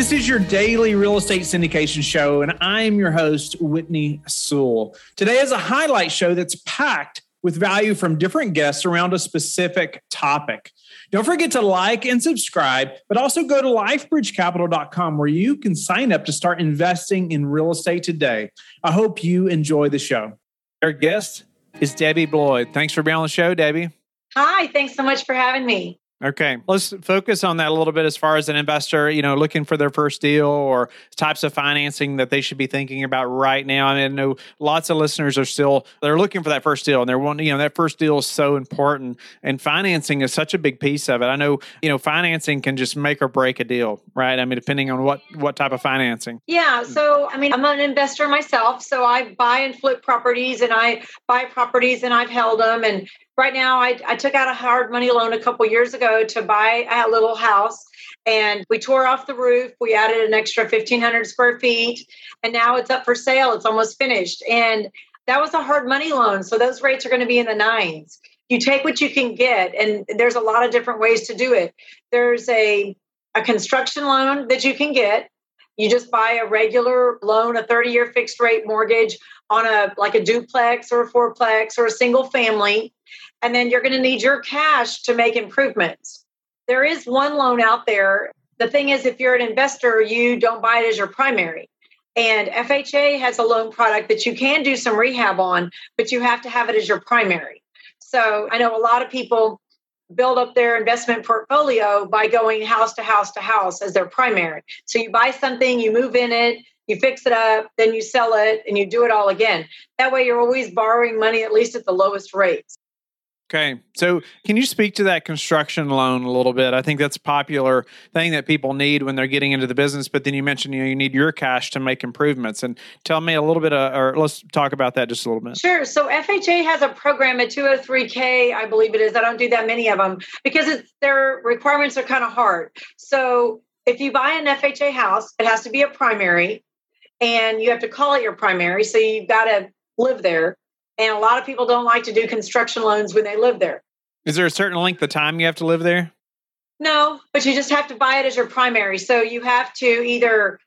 This is your daily real estate syndication show, and I'm your host, Whitney Sewell. Today is a highlight show that's packed with value from different guests around a specific topic. Don't forget to like and subscribe, but also go to lifebridgecapital.com where you can sign up to start investing in real estate today. I hope you enjoy the show. Our guest is Debbie Bloyd. Thanks for being on the show, Debbie. Hi, thanks so much for having me. Okay, let's focus on that a little bit as far as an investor, you know, looking for their first deal or types of financing that they should be thinking about right now. I, mean, I know lots of listeners are still they're looking for that first deal and they're wanting, you know, that first deal is so important and financing is such a big piece of it. I know, you know, financing can just make or break a deal, right? I mean, depending on what what type of financing. Yeah, so I mean, I'm an investor myself, so I buy and flip properties and I buy properties and I've held them and right now I, I took out a hard money loan a couple years ago to buy a little house and we tore off the roof. We added an extra 1500 square feet and now it's up for sale. It's almost finished. And that was a hard money loan so those rates are going to be in the nines. You take what you can get and there's a lot of different ways to do it. There's a a construction loan that you can get. You just buy a regular loan a 30 year fixed rate mortgage on a like a duplex or a fourplex or a single family and then you're going to need your cash to make improvements. There is one loan out there. The thing is, if you're an investor, you don't buy it as your primary. And FHA has a loan product that you can do some rehab on, but you have to have it as your primary. So I know a lot of people build up their investment portfolio by going house to house to house as their primary. So you buy something, you move in it, you fix it up, then you sell it, and you do it all again. That way, you're always borrowing money, at least at the lowest rates. Okay. So, can you speak to that construction loan a little bit? I think that's a popular thing that people need when they're getting into the business. But then you mentioned you know you need your cash to make improvements. And tell me a little bit, of, or let's talk about that just a little bit. Sure. So FHA has a program at 203k, I believe it is. I don't do that many of them because it's, their requirements are kind of hard. So if you buy an FHA house, it has to be a primary, and you have to call it your primary. So you've got to live there and a lot of people don't like to do construction loans when they live there. Is there a certain length of time you have to live there? No, but you just have to buy it as your primary. So you have to either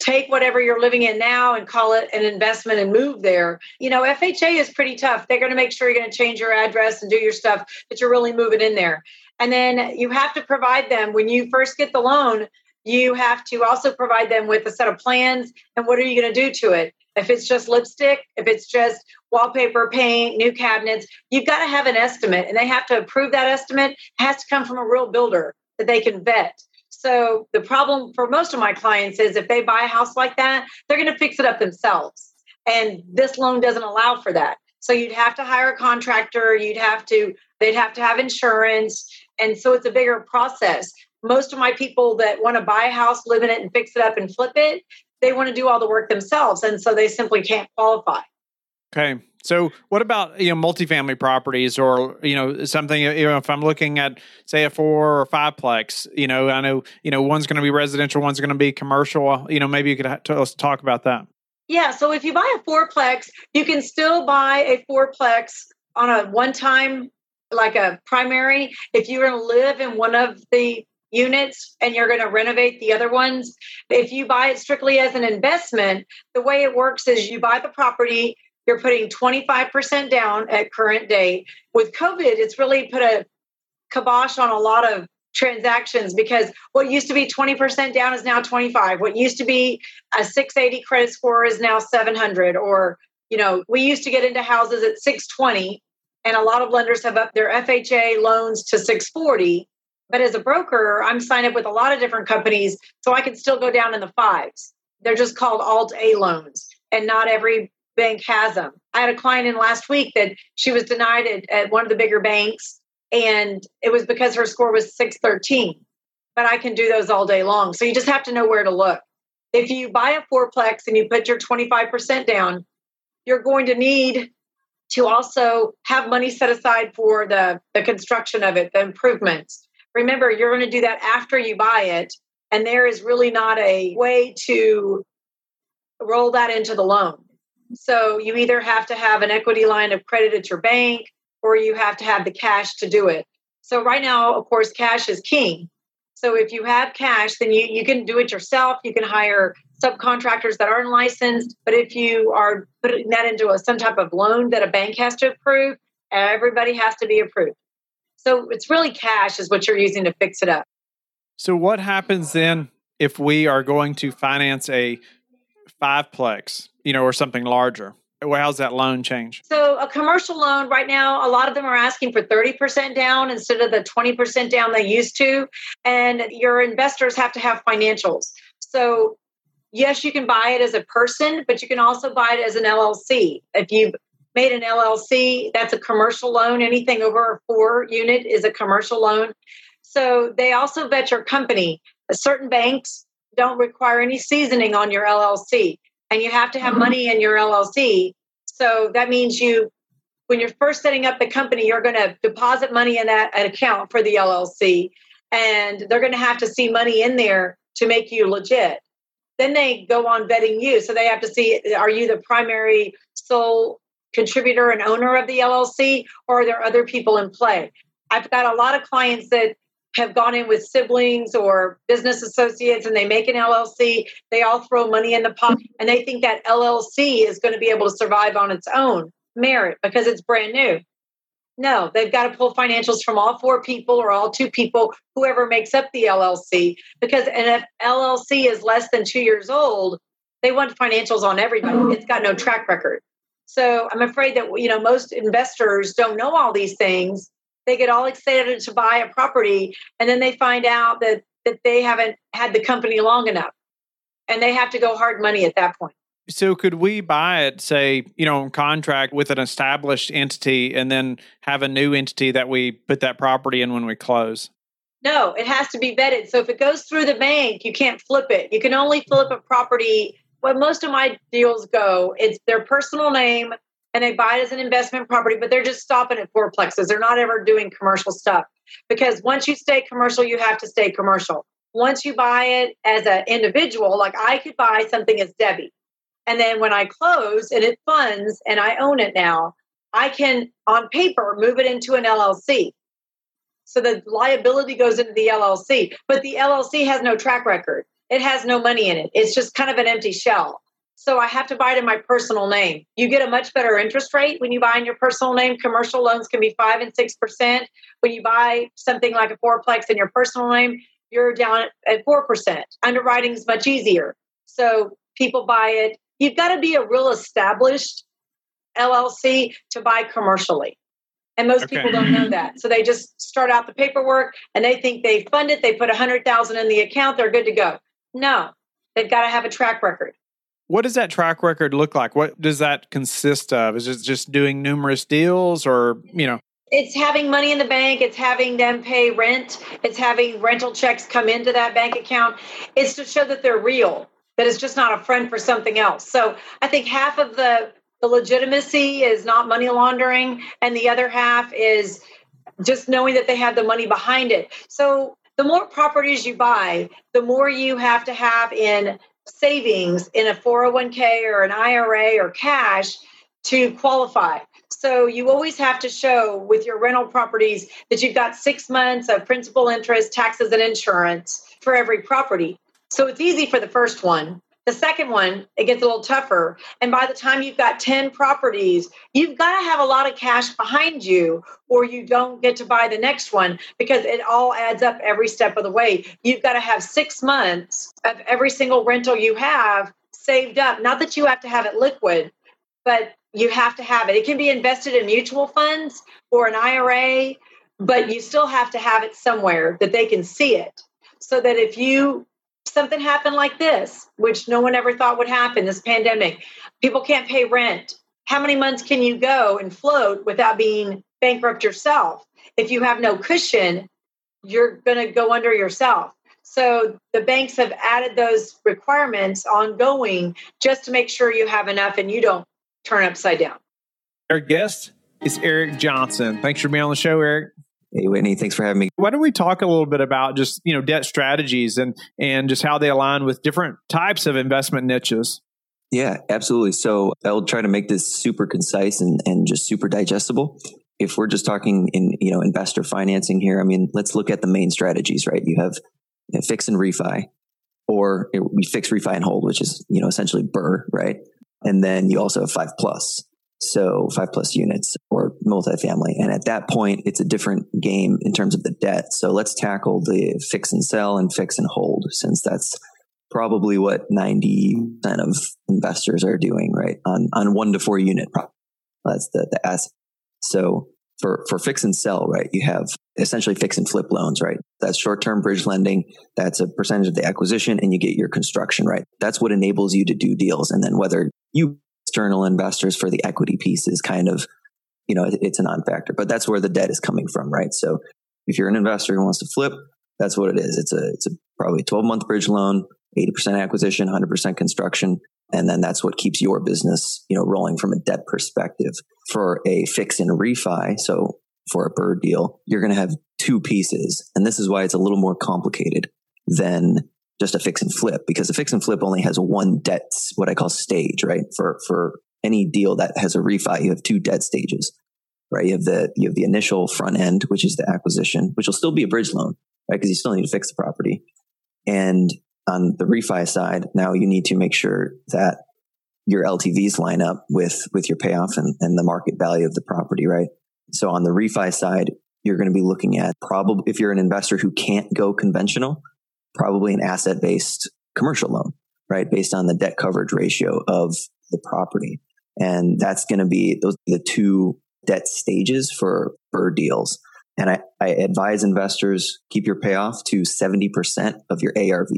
take whatever you're living in now and call it an investment and move there. You know, FHA is pretty tough. They're going to make sure you're going to change your address and do your stuff, but you're really moving in there. And then you have to provide them when you first get the loan, you have to also provide them with a set of plans and what are you going to do to it if it's just lipstick if it's just wallpaper paint new cabinets you've got to have an estimate and they have to approve that estimate it has to come from a real builder that they can vet. So the problem for most of my clients is if they buy a house like that they're going to fix it up themselves and this loan doesn't allow for that. So you'd have to hire a contractor you'd have to they'd have to have insurance and so it's a bigger process. Most of my people that want to buy a house, live in it, and fix it up and flip it, they want to do all the work themselves. And so they simply can't qualify. Okay. So what about you know multifamily properties or you know something you know if I'm looking at say a four or five plex you know I know you know one's going to be residential one's going to be commercial you know maybe you could tell us talk about that. Yeah, so if you buy a fourplex, you can still buy a fourplex on a one time like a primary if you're going to live in one of the units and you're going to renovate the other ones. If you buy it strictly as an investment, the way it works is you buy the property, you're putting 25% down at current date. With COVID, it's really put a kibosh on a lot of transactions because what used to be 20% down is now 25 what used to be a 680 credit score is now 700 or you know we used to get into houses at 620 and a lot of lenders have upped their FHA loans to 640 but as a broker, I'm signed up with a lot of different companies, so I can still go down in the fives. They're just called Alt A loans, and not every bank has them. I had a client in last week that she was denied at, at one of the bigger banks, and it was because her score was 613. But I can do those all day long. So you just have to know where to look. If you buy a fourplex and you put your 25% down, you're going to need to also have money set aside for the, the construction of it, the improvements remember you're going to do that after you buy it and there is really not a way to roll that into the loan so you either have to have an equity line of credit at your bank or you have to have the cash to do it so right now of course cash is king So if you have cash, then you, you can do it yourself. You can hire subcontractors that aren't licensed. But if you are putting that into a, some type of loan that a bank has to approve, everybody has to be approved. So it's really cash is what you're using to fix it up. So what happens then if we are going to finance a fiveplex, you know, or something larger? how's that loan change? So a commercial loan right now, a lot of them are asking for 30% down instead of the 20% down they used to. And your investors have to have financials. So yes, you can buy it as a person, but you can also buy it as an LLC. If you've made an LLC, that's a commercial loan. Anything over a four unit is a commercial loan. So they also vet your company. Certain banks don't require any seasoning on your LLC and you have to have mm-hmm. money in your LLC. So that means you, when you're first setting up the company, you're going to deposit money in that account for the LLC, and they're going to have to see money in there to make you legit. Then they go on vetting you. So they have to see are you the primary sole contributor and owner of the LLC, or are there other people in play? I've got a lot of clients that have gone in with siblings or business associates and they make an LLC, they all throw money in the pot and they think that LLC is going to be able to survive on its own merit because it's brand new. No, they've got to pull financials from all four people or all two people, whoever makes up the LLC. Because and if LLC is less than two years old, they want financials on everybody. It's got no track record. So I'm afraid that you know most investors don't know all these things. They get all excited to buy a property and then they find out that that they haven't had the company long enough and they have to go hard money at that point. So could we buy it say you know contract with an established entity and then have a new entity that we put that property in when we close? No it has to be vetted. So if it goes through the bank you can't flip it. You can only flip a property when most of my deals go it's their personal name and they buy it as an investment property, but they're just stopping at fourplexes. They're not ever doing commercial stuff because once you stay commercial, you have to stay commercial. Once you buy it as an individual, like I could buy something as Debbie. And then when I close and it funds and I own it now, I can, on paper, move it into an LLC. So the liability goes into the LLC, but the LLC has no track record. It has no money in it. It's just kind of an empty shell. So I have to buy it in my personal name. You get a much better interest rate when you buy in your personal name. Commercial loans can be five and six percent. When you buy something like a fourplex in your personal name, you're down at four percent. Underwriting is much easier. So people buy it. You've got to be a real established LLC to buy commercially. And most okay. people don't know that. So they just start out the paperwork and they think they fund it, they put a hundred thousand in the account, they're good to go. No, they've got to have a track record. What does that track record look like? What does that consist of? Is it just doing numerous deals or, you know? It's having money in the bank, it's having them pay rent, it's having rental checks come into that bank account. It's to show that they're real, that it's just not a friend for something else. So I think half of the the legitimacy is not money laundering and the other half is just knowing that they have the money behind it. So the more properties you buy, the more you have to have in savings in a 401k or an IRA or cash to qualify. So you always have to show with your rental properties that you've got six months of principal interest, taxes, and insurance for every property. So it's easy for the first one. The second one, it gets a little tougher. And by the time you've got 10 properties, you've got to have a lot of cash behind you, or you don't get to buy the next one because it all adds up every step of the way. You've got to have six months of every single rental you have saved up. Not that you have to have it liquid, but you have to have it. It can be invested in mutual funds or an IRA, but you still have to have it somewhere that they can see it so that if you something happened like this, which no one ever thought would happen this pandemic. People can't pay rent. How many months can you go and float without being bankrupt yourself? If you have no cushion, you're going to go under yourself. So the banks have added those requirements ongoing just to make sure you have enough and you don't turn upside down. Our guest is Eric Johnson. Thanks for being on the show, Eric. Hey Whitney, thanks for having me. Why don't we talk a little bit about just you know debt strategies and and just how they align with different types of investment niches? Yeah, absolutely. So I'll try to make this super concise and, and just super digestible. If we're just talking in you know investor financing here, I mean, let's look at the main strategies, right? You have you know, fix and refi, or it, we fix, refi, and hold, which is you know essentially BRRRR, right? And then you also have five plus, so five plus units or multifamily. And at that point, it's a different game in terms of the debt. So let's tackle the fix and sell and fix and hold, since that's probably what 90% of investors are doing, right? On, on one to four unit. That's the, the asset. So for, for fix and sell, right? You have essentially fix and flip loans, right? That's short term bridge lending. That's a percentage of the acquisition and you get your construction, right? That's what enables you to do deals. And then whether you external investors for the equity piece is kind of, you know, it's a non factor, but that's where the debt is coming from, right? So if you're an investor who wants to flip, that's what it is. It's a, it's a probably 12 month bridge loan, 80% acquisition, 100% construction. And then that's what keeps your business, you know, rolling from a debt perspective for a fix and refi. So for a BRRRR deal, you're going to have two pieces. And this is why it's a little more complicated than just a fix and flip because a fix and flip only has one debt, what I call stage, right? For, for any deal that has a refi, you have two debt stages, right? You have the, you have the initial front end, which is the acquisition, which will still be a bridge loan, right? Because you still need to fix the property. And on the refi side, now you need to make sure that your LTVs line up with, with your payoff and, and the market value of the property, right? So on the refi side, you're going to be looking at probably, if you're an investor who can't go conventional, probably an asset based commercial loan, right? Based on the debt coverage ratio of the property. And that's going to be those the two debt stages for, for deals. And I, I advise investors keep your payoff to 70% of your ARV.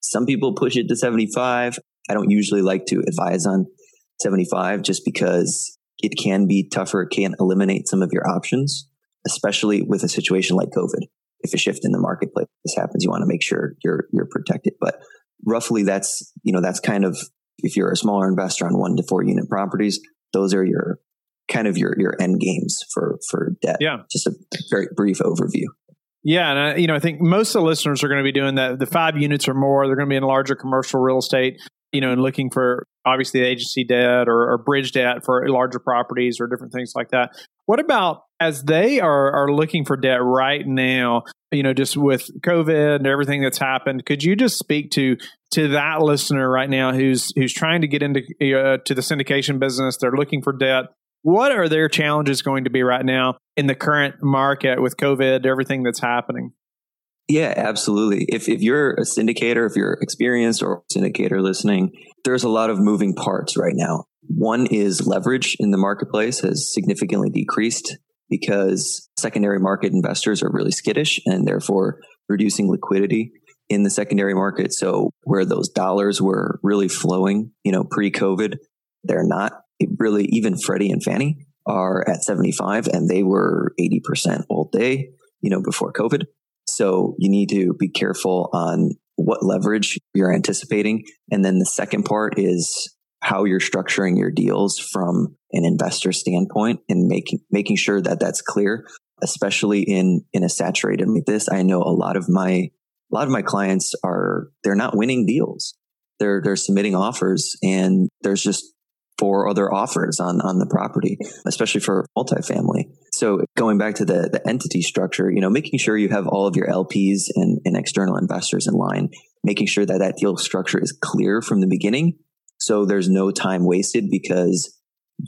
Some people push it to 75. I don't usually like to advise on 75 just because it can be tougher. It can eliminate some of your options, especially with a situation like COVID. If a shift in the marketplace happens, you want to make sure you're, you're protected. But roughly that's, you know, that's kind of, if you're a smaller investor on one to four unit properties, those are your kind of your, your end games for, for debt. Yeah. Just a very brief overview. Yeah, and I, you know, I think most of the listeners are going to be doing that. The five units or more, they're going to be in larger commercial real estate, you know, and looking for obviously agency debt or, or bridge debt for larger properties or different things like that. What about as they are are looking for debt right now? You know, just with COVID and everything that's happened, could you just speak to to that listener right now who's who's trying to get into uh, to the syndication business? They're looking for debt. What are their challenges going to be right now in the current market with COVID, everything that's happening? Yeah, absolutely. If, if you're a syndicator, if you're experienced or syndicator listening, there's a lot of moving parts right now. One is leverage in the marketplace has significantly decreased because secondary market investors are really skittish and therefore reducing liquidity in the secondary market. So where those dollars were really flowing, you know, pre COVID, they're not it really, even Freddie and Fannie are at 75 and they were 80% all day, you know, before COVID. So you need to be careful on what leverage you're anticipating. And then the second part is how you're structuring your deals from an investor standpoint and making, making sure that that's clear, especially in, in a saturated like this. I know a lot of my, a lot of my clients are, they're not winning deals. They're, they're submitting offers and there's just four other offers on, on the property, especially for multifamily. So going back to the, the entity structure, you know, making sure you have all of your LPs and, and external investors in line, making sure that that deal structure is clear from the beginning. So there's no time wasted because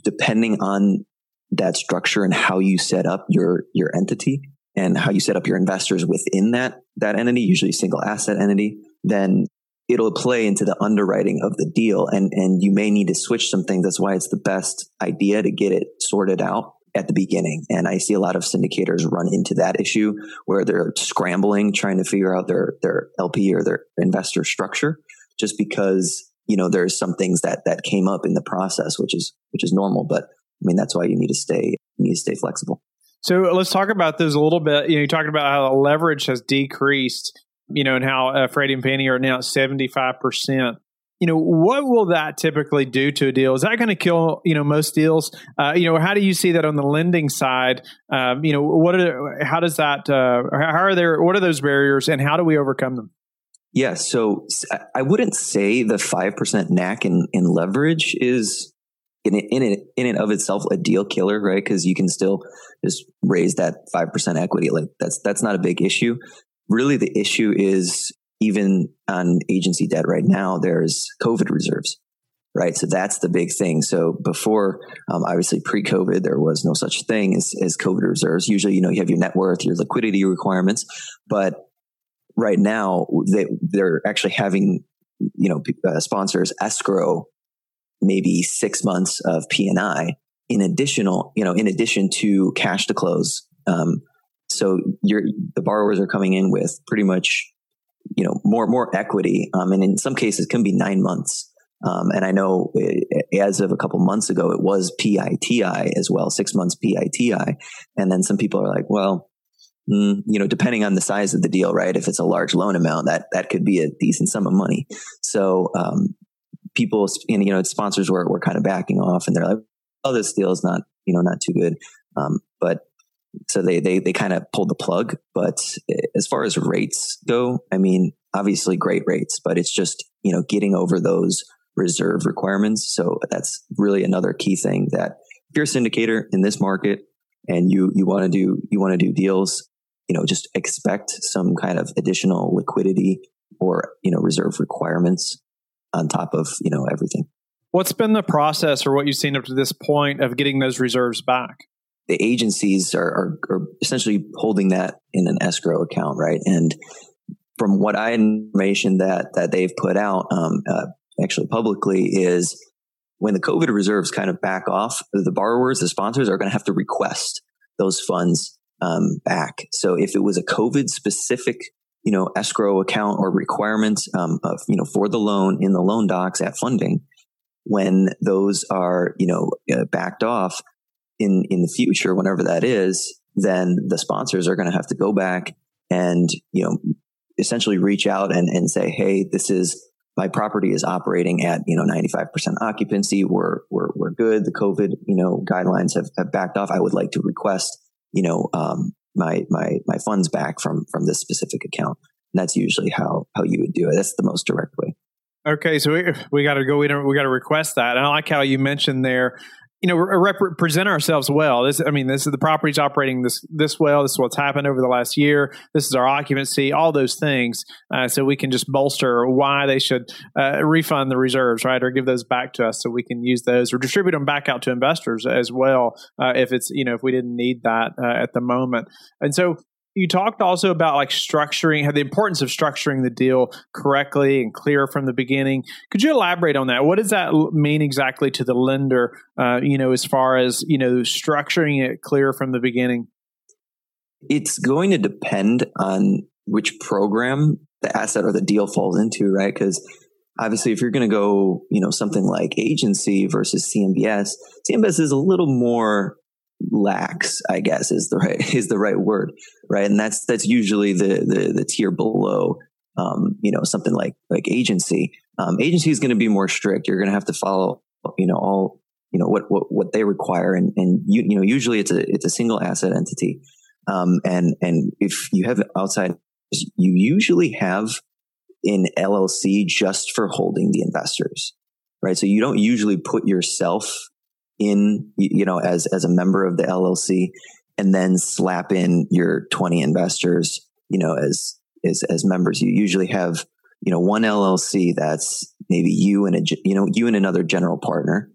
depending on that structure and how you set up your, your entity and how you set up your investors within that, that entity, usually single asset entity, then it'll play into the underwriting of the deal. And and you may need to switch some things. That's why it's the best idea to get it sorted out at the beginning. And i see a lot of syndicators run into that issue where they're scrambling trying to figure out their their lp or their investor structure just because you know there's some things that that came up in the process which is which is normal but i mean that's why you need to stay you need to stay flexible so let's talk about those a little bit. You know, you talked about how leverage has decreased you know, and how uh, Freddie and Fannie are now at 75%. You know, what will that typically do to a deal? Is that going to kill, you know, most deals? Uh, you know, how do you see that on the lending side? Um, you know, what are, how does that, uh, how are there, what are those barriers and how do we overcome them? Yeah. So I wouldn't say the 5% NAC in, in leverage is in it, in it, in and of itself a deal killer, right? Cause you can still just raise that 5% equity. Like that's, that's not a big issue really the issue is even on agency debt right now, there's COVID reserves, right? So that's the big thing. So before, um, obviously pre-COVID, there was no such thing as, as COVID reserves. Usually, you know, you have your net worth, your liquidity requirements, but right now they, they're actually having, you know, uh, sponsors escrow maybe six months of P&I in additional, you know, in addition to cash to close. Um, so you're, the borrowers are coming in with pretty much, you know, more, more equity. Um, and in some cases can be nine months. Um, and I know it, as of a couple months ago, it was PITI as well, six months PITI. And then some people are like, well, you know, depending on the size of the deal, right? If it's a large loan amount, that, that could be a decent sum of money. So, um, people, you know, sponsors were, were kind of backing off and they're like, oh, this deal is not, you know, not too good. Um, but so they, they, they kind of pulled the plug. But as far as rates go, I mean, obviously great rates, but it's just, you know, getting over those reserve requirements. So that's really another key thing that if you're a syndicator in this market and you, you want to do, you want to do deals, you know, just expect some kind of additional liquidity or, you know, reserve requirements on top of, you know, everything. What's been the process or what you've seen up to this point of getting those reserves back? The agencies are, are, are essentially holding that in an escrow account, right? And from what I information that that they've put out, um, uh, actually publicly, is when the COVID reserves kind of back off, the borrowers, the sponsors are going to have to request those funds um, back. So if it was a COVID specific, you know, escrow account or requirements um, of, you know, for the loan in the loan docs at funding, when those are, you know, uh, backed off in, in the future, whenever that is, then the sponsors are going to have to go back and, you know, essentially reach out and, and say, Hey, this is, my property is operating at, you know, 95% occupancy. We're, we're, we're good. The COVID, you know, guidelines have, have backed off. I would like to request, you know, um, my, my, my funds back from, from this specific account. And that's usually how, how you would do it. That's the most direct way. Okay, so we, we got to go. We got to request that. And I like how you mentioned there. You know, rep- present ourselves well. This, I mean, this is the property's operating this this well. This is what's happened over the last year. This is our occupancy. All those things, uh, so we can just bolster why they should uh, refund the reserves, right, or give those back to us, so we can use those or distribute them back out to investors as well, uh, if it's you know if we didn't need that uh, at the moment. And so, you talked also about like structuring the importance of structuring the deal correctly and clear from the beginning. Could you elaborate on that? What does that mean exactly to the lender uh, you know as far as you know structuring it clear from the beginning? It's going to depend on which program the asset or the deal falls into right? Because obviously if you're going to go you know something like agency versus cmbs cmbs is a little more lax, I guess is the right is the right word, right? And that's that's usually the the, the tier below, um, you know, something like like agency. Um, agency is going to be more strict. You're going to have to follow, you know, all you know what what, what they require, and and you you know usually it's a it's a single asset entity, um, and and if you have outside, you usually have an LLC just for holding the investors, right? So you don't usually put yourself in, you know, as, as a member of the LLC and then slap in your 20 investors, you know, as, as, as members. You usually have, you know, one LLC that's maybe you and a, you know, you and another general partner.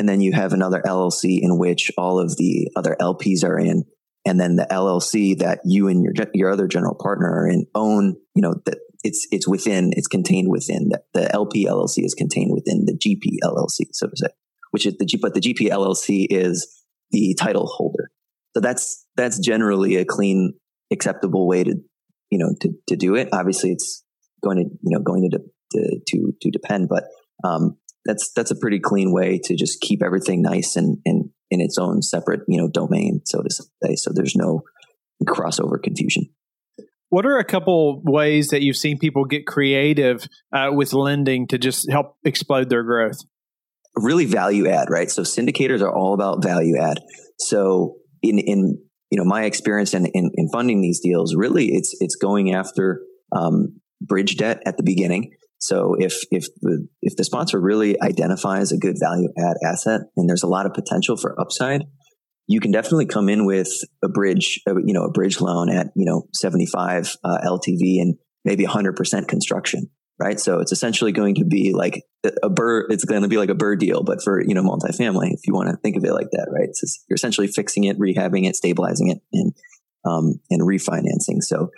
And then you have another LLC in which all of the other LPs are in. And then the LLC that you and your, your other general partner are in own, you know, that it's, it's within, it's contained within the, the LP LLC is contained within the GP LLC, so to say which is the G, but the GP LLC is the title holder. So that's, that's generally a clean, acceptable way to, you know, to, to do it. Obviously it's going to, you know, going to, to, to, to depend, but, um, that's, that's a pretty clean way to just keep everything nice and, and in its own separate, you know, domain, so to say. So there's no crossover confusion. What are a couple ways that you've seen people get creative uh, with lending to just help explode their growth? Really value add, right? So syndicators are all about value add. So in, in, you know, my experience in, in, in funding these deals, really it's, it's going after, um, bridge debt at the beginning. So if, if the, if the sponsor really identifies a good value add asset and there's a lot of potential for upside, you can definitely come in with a bridge, uh, you know, a bridge loan at, you know, 75 uh, LTV and maybe 100% construction, right? So it's essentially going to be like a BRRRR, it's going to be like a BRRRR deal, but for, you know, multifamily, if you want to think of it like that, right? Just, you're essentially fixing it, rehabbing it, stabilizing it, and, um, and refinancing. So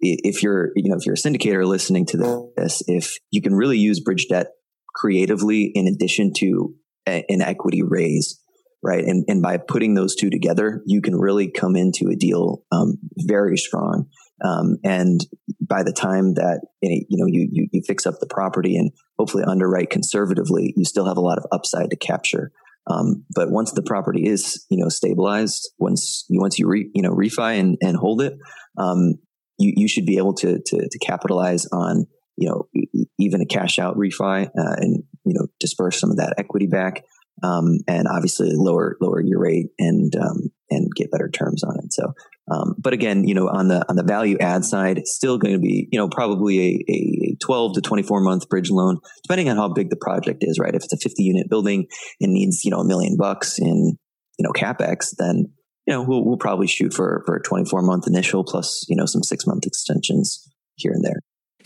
if you're, you know, if you're a syndicator listening to this, if you can really use bridge debt creatively in addition to a, an equity raise, right? And, and by putting those two together, you can really come into a deal um, very strong. Um, and by the time that you know you, you, you fix up the property and hopefully underwrite conservatively, you still have a lot of upside to capture. Um, but once the property is you know stabilized, once you once you re, you know refi and, and hold it, um, you you should be able to to, to capitalize on you know even a cash out refi uh, and you know disperse some of that equity back um, and obviously lower lower your rate and um, and get better terms on it. So, um, but again, you know, on the on the value add side, still going to be you know probably a, a 12 to 24 month bridge loan, depending on how big the project is. Right, if it's a 50 unit building and needs you know a million bucks in you know capex, then you know we'll, we'll probably shoot for for a 24 month initial plus you know some six month extensions here and there.